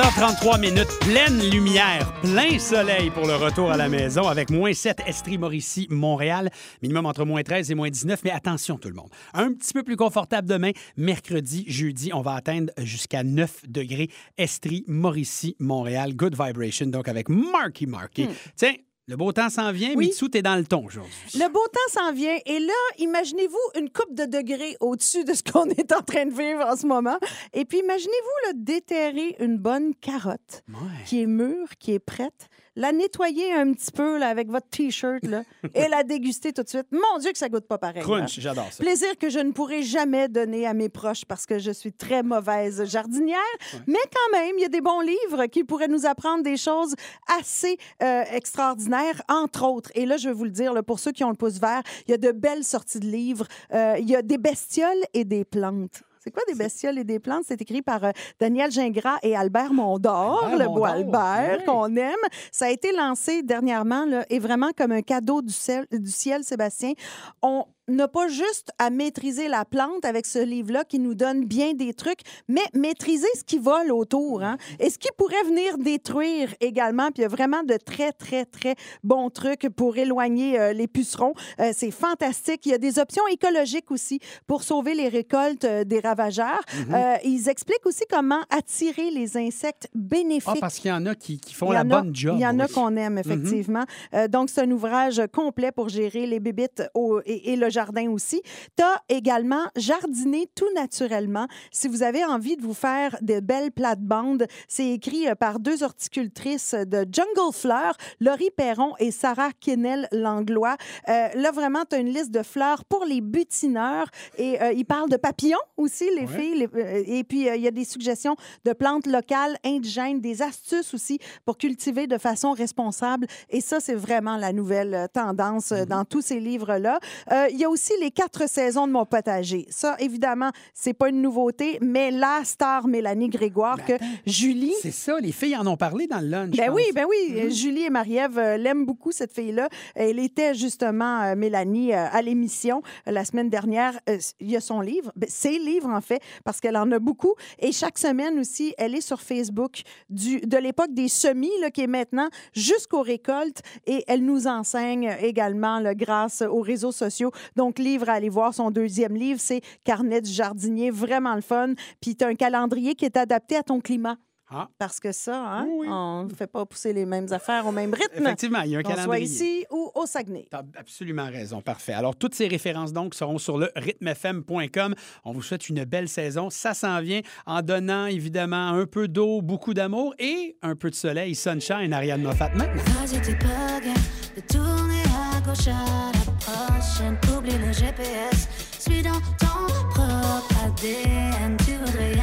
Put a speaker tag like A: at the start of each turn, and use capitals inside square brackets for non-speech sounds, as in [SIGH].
A: 7h33 minutes, pleine lumière, plein soleil pour le retour à la maison avec moins 7 Estrie Mauricie Montréal, minimum entre moins 13 et moins 19 mais attention tout le monde. Un petit peu plus confortable demain, mercredi, jeudi, on va atteindre jusqu'à 9 degrés Estrie Mauricie Montréal, good vibration donc avec Marky Marky. Tiens, le beau temps s'en vient,
B: Oui.
A: Mitsou, t'es dans le ton aujourd'hui.
B: Le beau temps s'en vient. Et là, imaginez-vous une coupe de degrés au-dessus de ce qu'on [LAUGHS] est en train de vivre en ce moment. Et puis, imaginez-vous déterrer une bonne carotte
A: Ouais.
B: qui est mûre, qui est prête, la nettoyer un petit peu là, avec votre T-shirt [LAUGHS] et la déguster tout de suite. Mon Dieu, que ça goûte pas pareil. là.
A: Crunch, j'adore ça.
B: Plaisir que je ne pourrai jamais donner à mes proches parce que je suis très mauvaise jardinière. Mais quand même, il y a des bons livres qui pourraient nous apprendre des choses assez euh, extraordinaires, entre autres. Et là, je vais vous le dire, là, pour ceux qui ont le pouce vert, il y a de belles sorties de livres. Euh, il y a des bestioles et des plantes. C'est quoi des bestioles et des plantes? C'est écrit par euh, Daniel Gingras et Albert Mondor,
A: Albert
B: le bois
A: Mondor,
B: Albert,
A: oui.
B: qu'on aime. Ça a été lancé dernièrement là, et vraiment comme un cadeau du ciel, du ciel Sébastien. On n'a pas juste à maîtriser la plante avec ce livre-là qui nous donne bien des trucs, mais maîtriser ce qui vole autour. Hein? Et ce qui pourrait venir détruire également. Puis il y a vraiment de très, très, très bons trucs pour éloigner euh, les pucerons. Euh, c'est fantastique. Il y a des options écologiques aussi pour sauver les récoltes euh, des ravageurs.
A: Mhm.
B: Ils expliquent aussi comment attirer les insectes bénéfiques.
A: Ah, parce qu'il y en a qui, qui font la
B: a-
A: bonne job.
B: Il y en a qu'on aime, effectivement. Euh, donc, c'est un ouvrage complet pour gérer les bébites au- et, et le jardin aussi. Tu as également Jardiner tout naturellement. Si vous avez envie de vous faire des belles plates-bandes, c'est écrit euh, par deux horticultrices de Jungle Fleurs, Laurie Perron et Sarah Kennel-Langlois. Euh, là, vraiment, tu as une liste de fleurs pour les butineurs. Et euh, ils parlent de papillons aussi, les
A: Ouais.
B: filles. les- et puis, euh, il y a des suggestions de plantes locales, indigènes, des astuces aussi pour cultiver de façon responsable. Et ça, c'est vraiment la nouvelle tendance euh, dans tous ces livres-là. Il y a aussi les quatre saisons de mon potager. Ça, évidemment, c'est pas une nouveauté, mais la star Mélanie Grégoire que Julie
A: C'est ça, les filles en ont parlé dans le lunch.
B: ben oui, ben oui. Euh, Julie et Marie-Ève euh, l'aiment beaucoup, cette fille-là. Elle était justement, euh, Mélanie, euh, à l'émission euh, la semaine dernière. Il y a son livre, ben, ses livres en fait, parce qu'elle en a beaucoup. Et chaque semaine aussi, elle est sur Facebook du, de l'époque des semis, là, qui est maintenant jusqu'aux récoltes. Et elle nous enseigne également là, grâce aux réseaux sociaux. Donc, livre à aller voir. Son deuxième livre, c'est Carnet du jardinier. Vraiment le fun. Puis, tu as un calendrier qui est adapté à ton climat.
A: Ah,
B: Parce que ça, hein,
A: Oui,
B: on ne fait pas pousser les mêmes affaires au même rythme.
A: effectivement, il y a un
B: Qu'on soit
A: calendrier.
B: ici ou au Saguenay.
A: Tu as absolument raison. Parfait. Alors, toutes ces références, donc, seront sur le rythmefm.com. On vous souhaite une belle saison. Ça s'en vient en donnant, évidemment, un peu d'eau, beaucoup d'amour et un peu de soleil. Sunshine, Ariane Moffat maintenant
C: chaîne, oublie le GPS. Suis dans ton propre ADN, tu voudrais y aller.